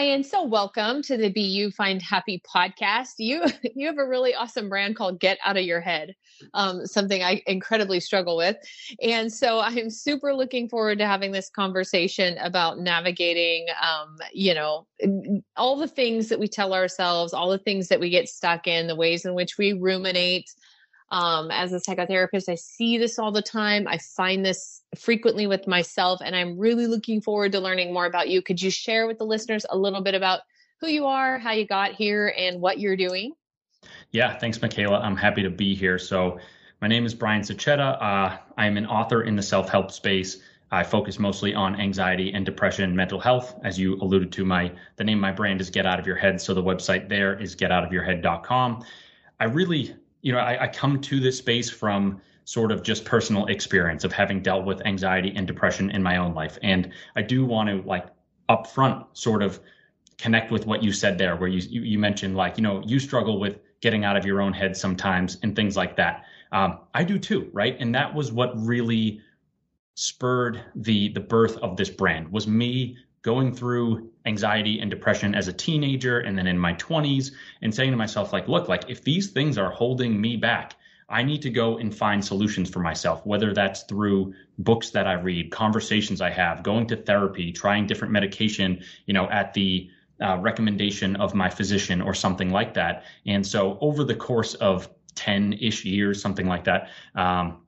Brian, so welcome to the You Find Happy podcast. You you have a really awesome brand called Get Out of Your Head, um, something I incredibly struggle with, and so I'm super looking forward to having this conversation about navigating, um, you know, all the things that we tell ourselves, all the things that we get stuck in, the ways in which we ruminate, um, as a psychotherapist, I see this all the time. I find this frequently with myself, and I'm really looking forward to learning more about you. Could you share with the listeners a little bit about who you are, how you got here, and what you're doing? Yeah, thanks, Michaela. I'm happy to be here. So, my name is Brian Sachetta. Uh, I'm an author in the self help space. I focus mostly on anxiety and depression mental health. As you alluded to, my the name of my brand is Get Out of Your Head. So the website there is getoutofyourhead.com. I really you know, I, I come to this space from sort of just personal experience of having dealt with anxiety and depression in my own life. And I do want to like upfront sort of connect with what you said there, where you you, mentioned like, you know, you struggle with getting out of your own head sometimes and things like that. Um, I do too, right? And that was what really spurred the the birth of this brand was me going through anxiety and depression as a teenager and then in my 20s and saying to myself like look like if these things are holding me back i need to go and find solutions for myself whether that's through books that i read conversations i have going to therapy trying different medication you know at the uh, recommendation of my physician or something like that. And so over the course of 10-ish years something like that um,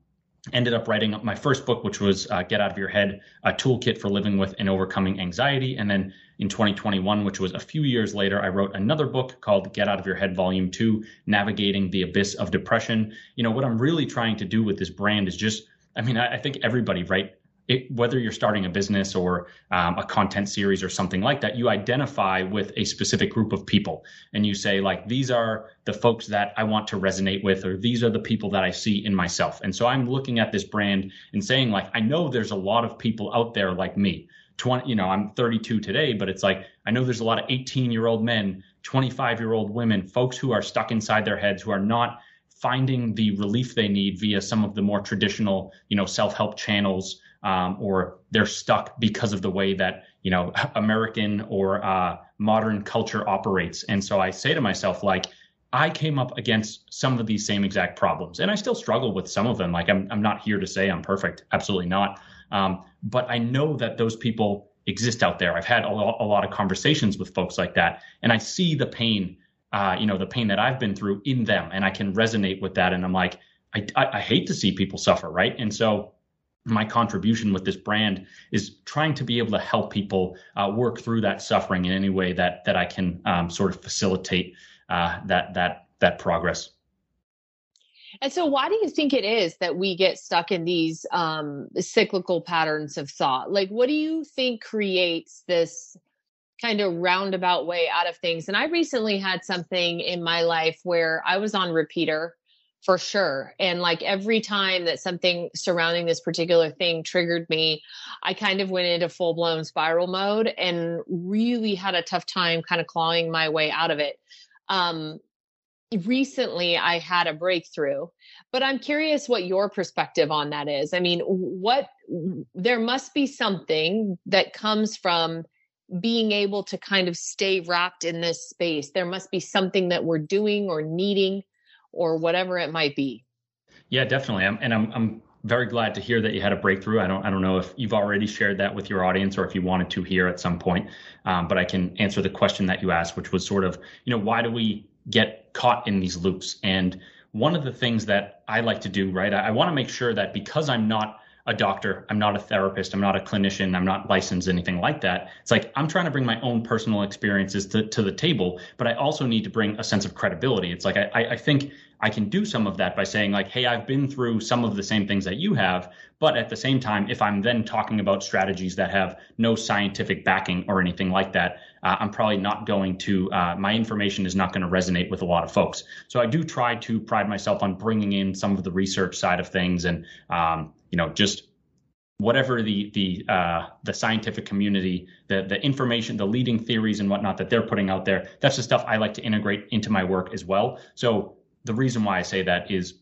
ended up writing my first book, which was uh, Get Out of Your Head, a toolkit for living with and overcoming anxiety. And then in 2021, which was a few years later, I wrote another book called Get Out of Your Head, Volume Two Navigating the Abyss of Depression. You know, what I'm really trying to do with this brand is just, I mean, I, I think everybody, right? It, whether you're starting a business or um, a content series or something like that, you identify with a specific group of people and you say, like, these are the folks that I want to resonate with, or these are the people that I see in myself. And so I'm looking at this brand and saying, like, I know there's a lot of people out there like me. 20, you know, I'm 32 today, but it's like, I know there's a lot of 18 year old men, 25 year old women, folks who are stuck inside their heads, who are not finding the relief they need via some of the more traditional, you know, self help channels um, or they're stuck because of the way that you know American or uh, modern culture operates. And so I say to myself, like, I came up against some of these same exact problems, and I still struggle with some of them. Like, I'm I'm not here to say I'm perfect, absolutely not. Um, but I know that those people exist out there. I've had a lot, a lot of conversations with folks like that, and I see the pain, uh, you know, the pain that I've been through in them, and I can resonate with that. And I'm like, I, I, I hate to see people suffer, right? And so my contribution with this brand is trying to be able to help people uh, work through that suffering in any way that that I can um, sort of facilitate uh, that that that progress. And so, why do you think it is that we get stuck in these um, cyclical patterns of thought? Like, what do you think creates this kind of roundabout way out of things? And I recently had something in my life where I was on repeater for sure. And like every time that something surrounding this particular thing triggered me, I kind of went into full blown spiral mode and really had a tough time kind of clawing my way out of it. Um, recently, I had a breakthrough, but I'm curious what your perspective on that is. I mean, what there must be something that comes from being able to kind of stay wrapped in this space. There must be something that we're doing or needing or whatever it might be. Yeah, definitely. I'm, and I'm, I'm very glad to hear that you had a breakthrough. I don't I don't know if you've already shared that with your audience or if you wanted to here at some point, um, but I can answer the question that you asked, which was sort of you know why do we get caught in these loops? And one of the things that I like to do, right, I, I want to make sure that because I'm not a doctor. I'm not a therapist. I'm not a clinician. I'm not licensed, anything like that. It's like I'm trying to bring my own personal experiences to, to the table, but I also need to bring a sense of credibility. It's like I, I think I can do some of that by saying, like, hey, I've been through some of the same things that you have. But at the same time, if I'm then talking about strategies that have no scientific backing or anything like that, uh, I'm probably not going to, uh, my information is not going to resonate with a lot of folks. So I do try to pride myself on bringing in some of the research side of things and, um, you know, just whatever the the uh, the scientific community, the the information, the leading theories and whatnot that they're putting out there. That's the stuff I like to integrate into my work as well. So the reason why I say that is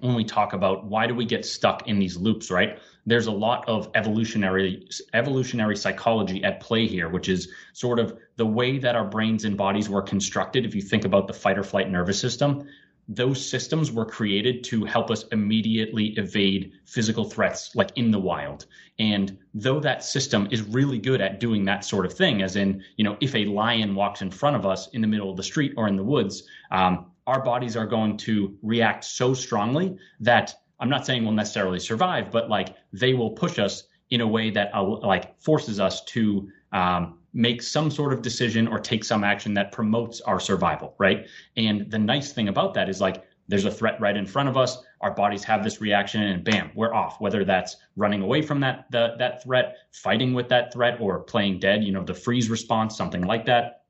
when we talk about why do we get stuck in these loops, right? There's a lot of evolutionary evolutionary psychology at play here, which is sort of the way that our brains and bodies were constructed. If you think about the fight or flight nervous system, those systems were created to help us immediately evade physical threats like in the wild. And though that system is really good at doing that sort of thing as in you know if a lion walks in front of us in the middle of the street or in the woods um, our bodies are going to react so strongly that i'm not saying we'll necessarily survive but like they will push us in a way that uh, like forces us to um, make some sort of decision or take some action that promotes our survival, right? And the nice thing about that is like there's a threat right in front of us. Our bodies have this reaction, and bam, we're off. Whether that's running away from that the, that threat, fighting with that threat, or playing dead, you know, the freeze response, something like that.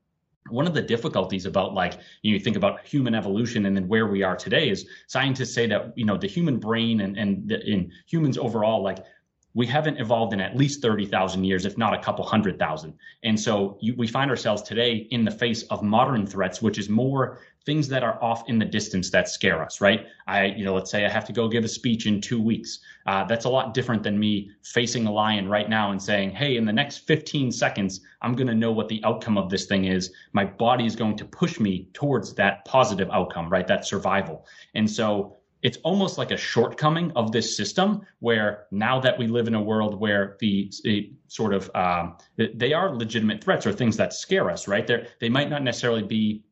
One of the difficulties about like you, know, think about human evolution and then where we are today is scientists say that you know the human brain and and the, in humans overall like we haven't evolved in at least 30,000 years, if not a couple hundred thousand. And so you, we find ourselves today in the face of modern threats, which is more things that are off in the distance that scare us, right? I, you know, let's say I have to go give a speech in two weeks. Uh, that's a lot different than me facing a lion right now and saying, hey, in the next 15 seconds, I'm going to know what the outcome of this thing is. My body is going to push me towards that positive outcome, right? That survival. And so it's almost like a shortcoming of this system where now that we live in a world where the, sort of um, they are legitimate threats or things that scare us right they they might not necessarily be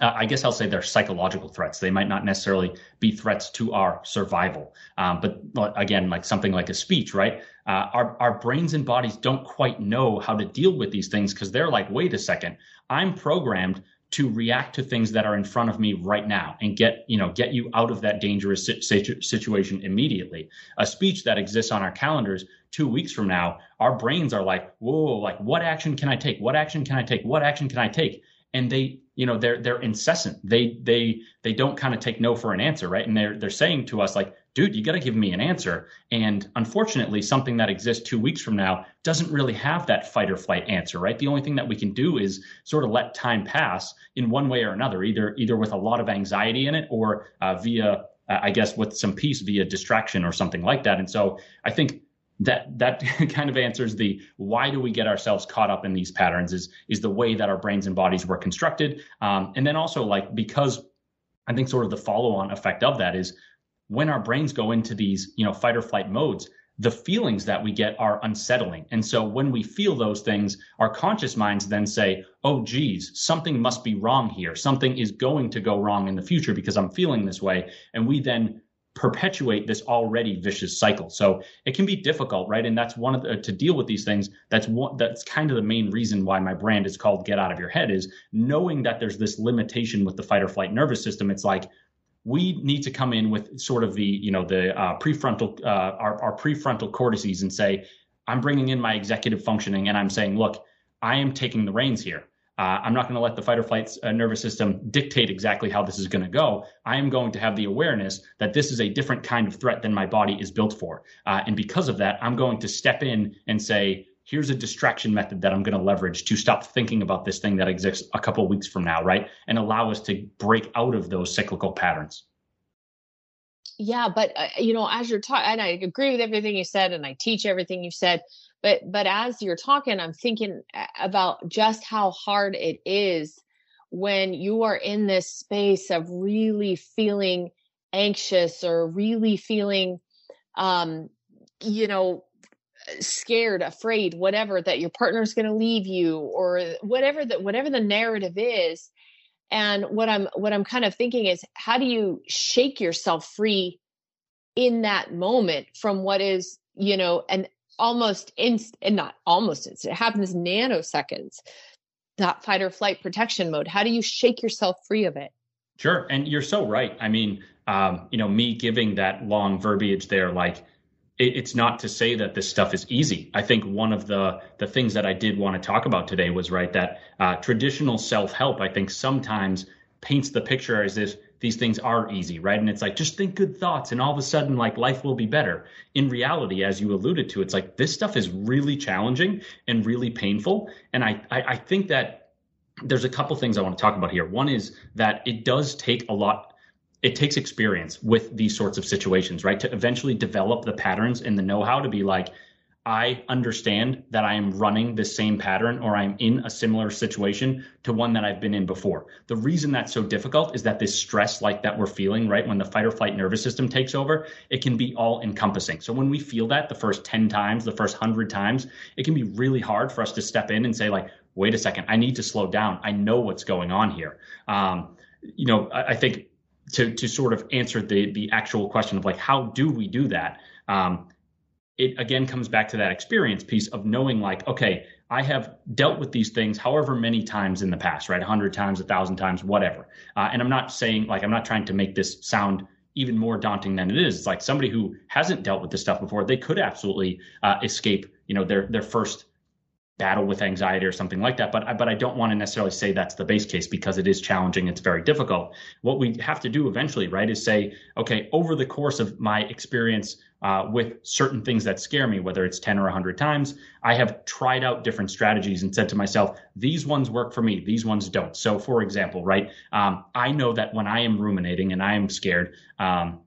uh, I guess I'll say they're psychological threats. They might not necessarily be threats to our survival. Um, but again, like something like a speech, right? Uh, our, our brains and bodies don't quite know how to deal with these things because they're like, wait a second, I'm programmed to react to things that are in front of me right now and get you know get you out of that dangerous situation immediately. A speech that exists on our calendars two weeks from now our brains are like whoa like what action can i take? What action can i take? What action can i take? And they you know they're they're incessant. They they they don't kind of take no for an answer right? And they're they're saying to us like dude, you got to give me an answer. And unfortunately, something that exists two weeks from now doesn't really have that fight or flight answer, right? The only thing that we can do is sort of let time pass in one way or another, either either with a lot of anxiety in it or uh, via, uh, I guess, with some peace via distraction or something like that. And so I think that that kind of answers the why do we get ourselves caught up in these patterns is is the way that our brains and bodies were constructed um, and then also like because i think sort of the follow on effect of that is when our brains go into these, you know, fight or flight modes, the feelings that we get are unsettling. And so when we feel those things, our conscious minds then say, oh, geez, something must be wrong here. Something is going to go wrong in the future because I'm feeling this way. And we then perpetuate this already vicious cycle. So it can be difficult, right? And that's one of the, to deal with these things. That's one, that's kind of the main reason why my brand is called Get Out of Your Head is knowing that there's this limitation with the fight or flight nervous system. It's like, we need to come in with sort of the you know the uh, prefrontal uh, our, our prefrontal cortices and say i'm bringing in my executive functioning and i'm saying look i am taking the reins here. Uh, i'm not going to let the fight or flight uh, nervous system dictate exactly how this is going to go. I am going to have the awareness that this is a different kind of threat than my body is built for. Uh, and because of that i'm going to step in and say here's a distraction method that I'm going to leverage to stop thinking about this thing that exists a couple weeks from now, right? And allow us to break out of those cyclical patterns. Yeah, but uh, you know, as you're talking, and I agree with everything you said, and I teach everything you said. But but as you're talking, I'm thinking uh, about just how hard it is when you are in this space of really feeling anxious or really feeling, um, you know, scared, afraid, whatever that your partner's going to leave you or whatever that whatever the narrative is. And what I'm what I'm kind of thinking is how do you shake yourself free in that moment from what is, you know, an almost inst and not almost instant, it happens nanoseconds. That fight or flight protection mode. How do you shake yourself free of it? Sure. And you're so right. I mean, um, you know, me giving that long verbiage there, like it, it's not to say that this stuff is easy. I think one of the the things that I did want to talk about today was right that uh, traditional self help. I think sometimes paints the picture as if these things are easy, right? And it's like just think good thoughts, and all of a sudden, like life will be better. In reality, as you alluded to, it's like this stuff is really challenging and really painful. And I I, I think that there's a couple things I want to talk about here. One is that it does take a lot it takes experience with these sorts of situations, right? To eventually develop the patterns and the know how to be like, I understand that I am running the same pattern or I'm in a similar situation to one that I've been in before. The reason that's so difficult is that this stress like that we're feeling, right? When the fight or flight nervous system takes over, it can be all encompassing. So when we feel that the first 10 times, the first 100 times, it can be really hard for us to step in and say like, wait a second, I need to slow down. I know what's going on here. Um, you know, I, I think to to sort of answer the the actual question of like how do we do that? Um, it again comes back to that experience piece of knowing like okay i have dealt with these things however many times in the past right? 100 times 1000 times whatever. Uh, and i'm not saying like i'm not trying to make this sound even more daunting than it is. It's like somebody who hasn't dealt with this stuff before they could absolutely uh, escape you know their their first battle with anxiety or something like that. But I, but I don't want to necessarily say that's the base case because it is challenging. It's very difficult. What we have to do eventually, right, is say, okay, over the course of my experience uh, with certain things that scare me, whether it's 10 or 100 times, I have tried out different strategies and said to myself, these ones work for me, these ones don't. So, for example, right, um, I know that when I am ruminating and I am scared, um,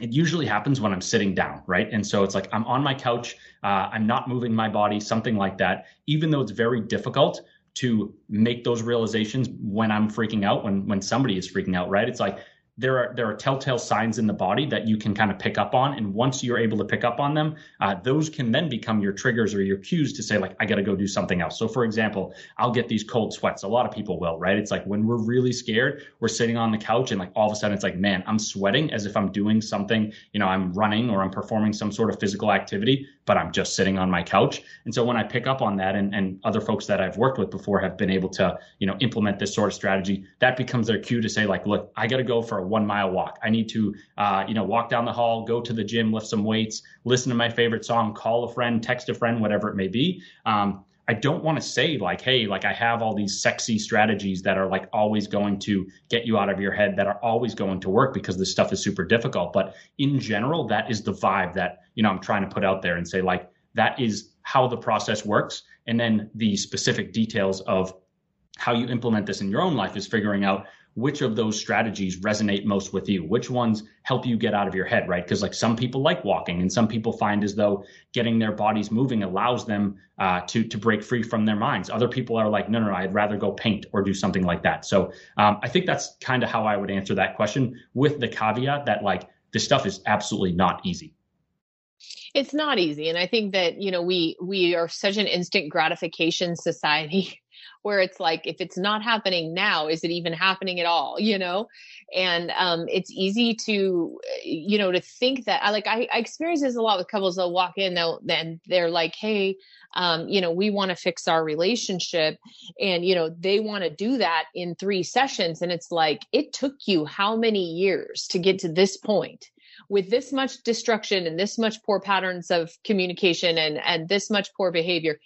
it usually happens when I'm sitting down, right? And so it's like I'm on my couch, uh, I'm not moving my body, something like that. Even though it's very difficult to make those realizations when I'm freaking out, when when somebody is freaking out, right? It's like there are there are telltale signs in the body that you can kind of pick up on and once you're able to pick up on them uh, those can then become your triggers or your cues to say like i got to go do something else. So for example i'll get these cold sweats. A lot of people will right? It's like when we're really scared we're sitting on the couch and like all of a sudden it's like man i'm sweating as if i'm doing something you know i'm running or i'm performing some sort of physical activity but i'm just sitting on my couch and so when i pick up on that and, and other folks that i've worked with before have been able to you know implement this sort of strategy that becomes their cue to say like look i got to go for a one mile walk. I need to, uh, you know, walk down the hall, go to the gym, lift some weights, listen to my favorite song, call a friend, text a friend, whatever it may be. Um, I don't want to say like, hey, like I have all these sexy strategies that are like always going to get you out of your head, that are always going to work because this stuff is super difficult. But in general, that is the vibe that, you know, I'm trying to put out there and say like, that is how the process works. And then the specific details of how you implement this in your own life is figuring out which of those strategies resonate most with you? Which ones help you get out of your head right? Because like some people like walking and some people find as though getting their bodies moving allows them uh, to to break free from their minds. Other people are like no no no i'd rather go paint or do something like that. So um, i think that's kind of how i would answer that question with the caveat that like this stuff is absolutely not easy. It's not easy and i think that you know we we are such an instant gratification society where it's like if it's not happening now is it even happening at all you know? And um, it's easy to you know to think that I like I, I experience this a lot with couples. They'll walk in they'll then they're like hey um, you know we want to fix our relationship. And you know they want to do that in three sessions and it's like it took you how many years to get to this point? With this much destruction and this much poor patterns of communication and and this much poor behavior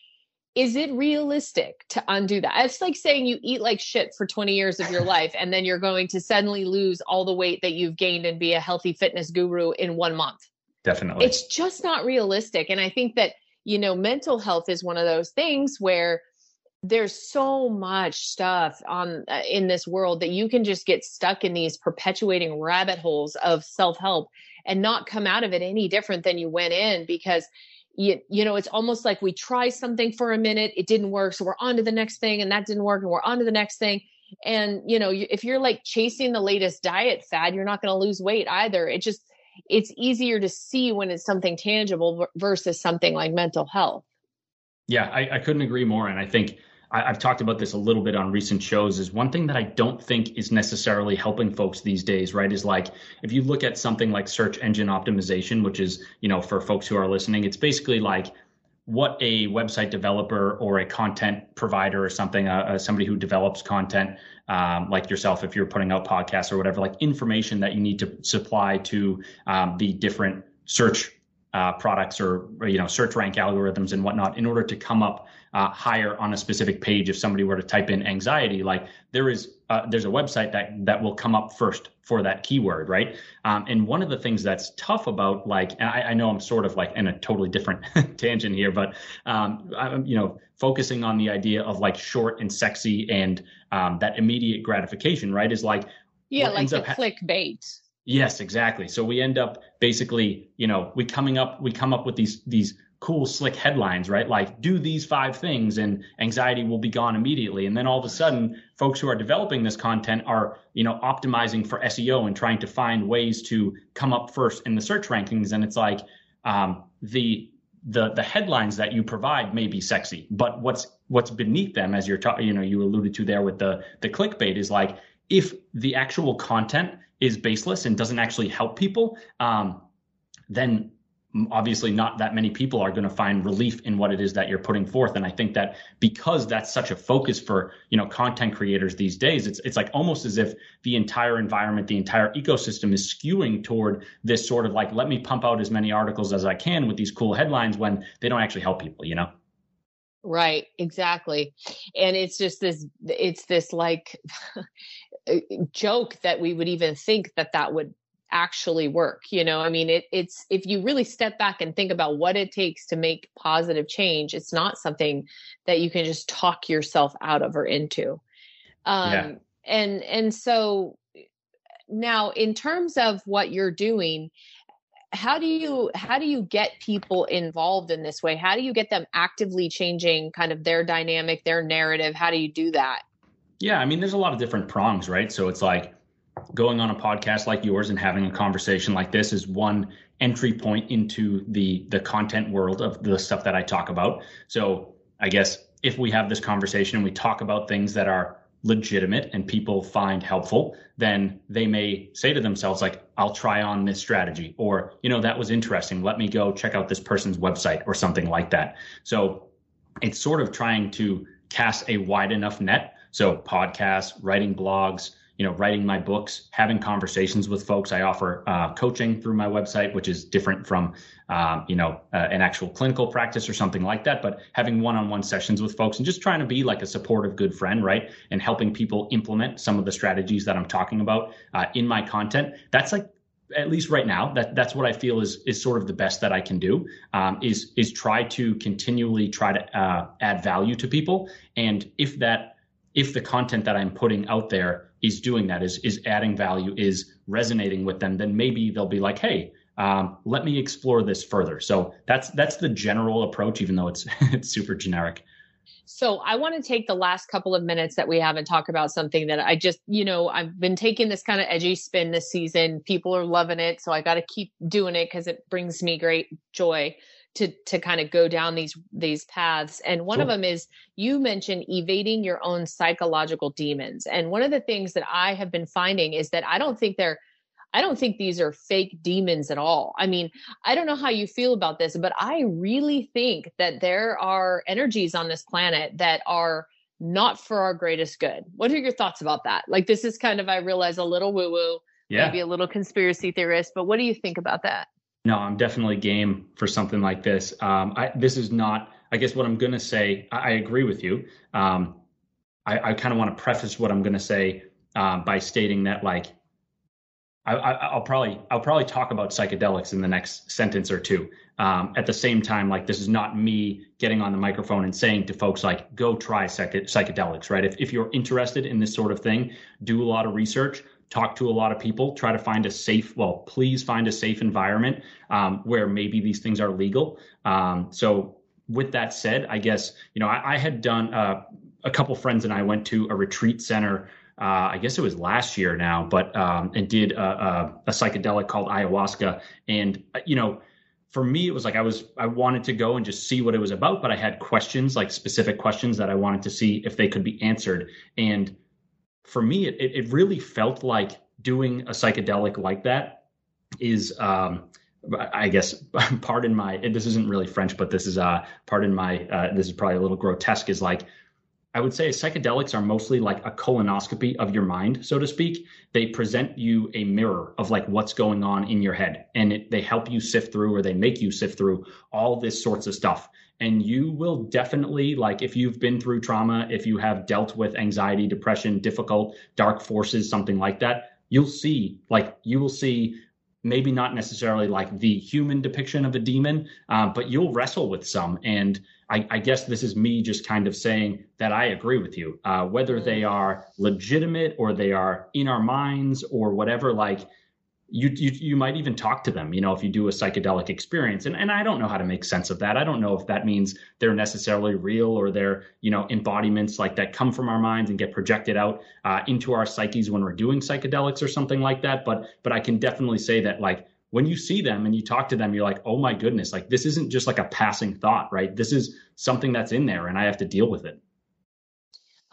is it realistic to undo that? It's like saying you eat like shit for 20 years of your life and then you're going to suddenly lose all the weight that you've gained and be a healthy fitness guru in one month. Definitely. It's just not realistic. And I think that, you know, mental health is one of those things where there's so much stuff on uh, in this world that you can just get stuck in these perpetuating rabbit holes of self-help and not come out of it any different than you went in because you, you know, it's almost like we try something for a minute, it didn't work. So we're on to the next thing and that didn't work and we're on to the next thing. And, you know, if you're like chasing the latest diet fad, you're not going to lose weight either. It just, it's easier to see when it's something tangible versus something like mental health. Yeah, I, I couldn't agree more. And I think I, have talked about this a little bit on recent shows, is one thing that I don't think is necessarily helping folks these days, right? Is like if you look at something like search engine optimization, which is, you know, for folks who are listening, it's basically like what a website developer or a content provider or something, uh, uh, somebody who develops content um, like yourself, if you're putting out podcasts or whatever, like information that you need to supply to um, the different search uh, products or, or, you know search rank algorithms and whatnot in order to come up uh, higher on a specific page if somebody were to type in anxiety like there is uh, there's a website that that will come up first for that keyword right um, and one of the things that's tough about like and I, I, know i'm sort of like in a totally different tangent here but um, I'm, you know focusing on the idea of like short and sexy and um, that immediate gratification right is like yeah like the ha- clickbait Yes, exactly. So we end up basically, you know, we coming up, we come up with these these cool, slick headlines, right? Like, do these five things and anxiety will be gone immediately. And then all of a sudden, folks who are developing this content are, you know, optimizing for SEO and trying to find ways to come up first in the search rankings. And it's like um, the the the headlines that you provide may be sexy, but what's what's beneath them, as you're talking, you know, you alluded to there with the the clickbait, is like if the actual content is baseless and doesn't actually help people, um, then obviously not that many people are going to find relief in what it is that you're putting forth. And i think that because that's such a focus for you know content creators these days it's it's like almost as if the entire environment the entire ecosystem is skewing toward this sort of like let me pump out as many articles as i can with these cool headlines when they don't actually help people you know? Right exactly. And it's just this it's this like joke that we would even think that that would actually work you know? I mean it, it's if you really step back and think about what it takes to make positive change it's not something that you can just talk yourself out of or into. Um yeah. and and so now in terms of what you're doing how do you how do you get people involved in this way? How do you get them actively changing kind of their dynamic their narrative? How do you do that? Yeah, I mean, there's a lot of different prongs, right? So it's like going on a podcast like yours and having a conversation like this is one entry point into the the content world of the stuff that I talk about. So I guess if we have this conversation and we talk about things that are legitimate and people find helpful, then they may say to themselves, like, I'll try on this strategy, or, you know, that was interesting. Let me go check out this person's website or something like that. So it's sort of trying to cast a wide enough net so podcasts, writing blogs, you know, writing my books, having conversations with folks. I offer uh, coaching through my website, which is different from, um, you know, uh, an actual clinical practice or something like that. But having one-on-one sessions with folks and just trying to be like a supportive, good friend, right, and helping people implement some of the strategies that I'm talking about uh, in my content. That's like at least right now, that that's what I feel is is sort of the best that I can do. Um, is is try to continually try to uh, add value to people, and if that if the content that I'm putting out there is doing that, is is adding value, is resonating with them, then maybe they'll be like, hey, um, let me explore this further. So that's that's the general approach, even though it's it's super generic. So I want to take the last couple of minutes that we have and talk about something that I just, you know, I've been taking this kind of edgy spin this season. People are loving it, so I got to keep doing it because it brings me great joy to to kind of go down these these paths and one of them is you mentioned evading your own psychological demons and one of the things that i have been finding is that i don't think they're I don't think these are fake demons at all. I mean, I don't know how you feel about this, but I really think that there are energies on this planet that are not for our greatest good. What are your thoughts about that? Like, this is kind of, I realize, a little woo woo, yeah. maybe a little conspiracy theorist, but what do you think about that? No, I'm definitely game for something like this. Um, I, this is not, I guess, what I'm going to say. I, I, agree with you. Um, I, I kind of want to preface what I'm going to say um, by stating that, like, I, will probably I'll probably talk about psychedelics in the next sentence or two. Um, at the same time, like this is not me getting on the microphone and saying to folks like, go try psych- psychedelics, right? If if you're interested in this sort of thing, do a lot of research talk to a lot of people, try to find a safe, well, please find a safe environment um, where maybe these things are legal. Um, so, with that said, I guess, you know, I, I had done uh, a couple friends and I went to a retreat center. Uh, I guess it was last year now, but um, and did a, a, a psychedelic called ayahuasca. And, uh, you know, for me it was like i was i wanted to go and just see what it was about but i had questions like specific questions that i wanted to see if they could be answered and for me, it, it really felt like doing a psychedelic like that is um, I guess, pardon my, this isn't really French, but this is, uh, pardon my, uh, this is probably a little grotesque, is like, I would say psychedelics are mostly like a colonoscopy of your mind, so to speak. They present you a mirror of like what's going on in your head and it, they help you sift through or they make you sift through all this sorts of stuff. And you will definitely, like, if you've been through trauma, if you have dealt with anxiety, depression, difficult, dark forces, something like that, you'll see, like, you will see maybe not necessarily like the human depiction of a demon, uh, but you'll wrestle with some. And I, I, guess this is me just kind of saying that I agree with you. Uh, whether they are legitimate or they are in our minds or whatever, like you, you you might even talk to them you know if you do a psychedelic experience. And, and i don't know how to make sense of that. I don't know if that means they're necessarily real or they're you know embodiments like that come from our minds and get projected out uh, into our psyches when we're doing psychedelics or something like that. But but i can definitely say that like when you see them and you talk to them you're like oh my goodness like this isn't just like a passing thought right? This is something that's in there and i have to deal with it.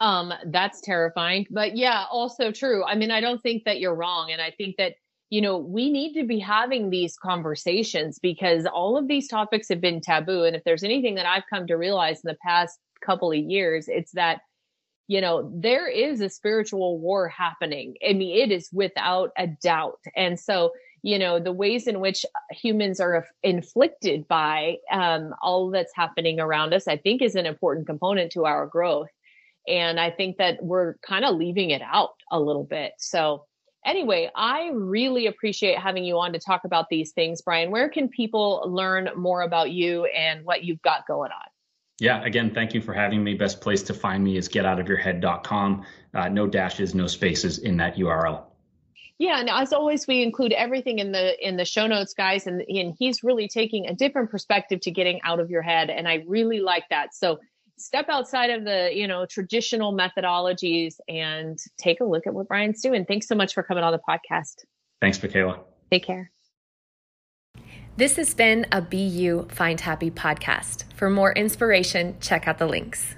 Um that's terrifying. But yeah also true. I mean i don't think that you're wrong. And i think that you know, we need to be having these conversations because all of these topics have been taboo. And if there's anything that I've come to realize in the past couple of years, it's that, you know, there is a spiritual war happening. I mean, it is without a doubt. And so, you know, the ways in which humans are inflicted by um, all that's happening around us, I think is an important component to our growth. And I think that we're kind of leaving it out a little bit. So, anyway, I really appreciate having you on to talk about these things, Brian. Where can people learn more about you and what you've got going on? Yeah, again, thank you for having me. Best place to find me is getoutofyourhead.com. Uh, no dashes, no spaces in that URL. Yeah, and as always, we include everything in the in the show notes, guys. And, and he's really taking a different perspective to getting out of your head, and I really like that. So step outside of the you know traditional methodologies and take a look at what brian's doing thanks so much for coming on the podcast thanks michaela take care this has been a Be You Find Happy podcast. For more inspiration, check out the links.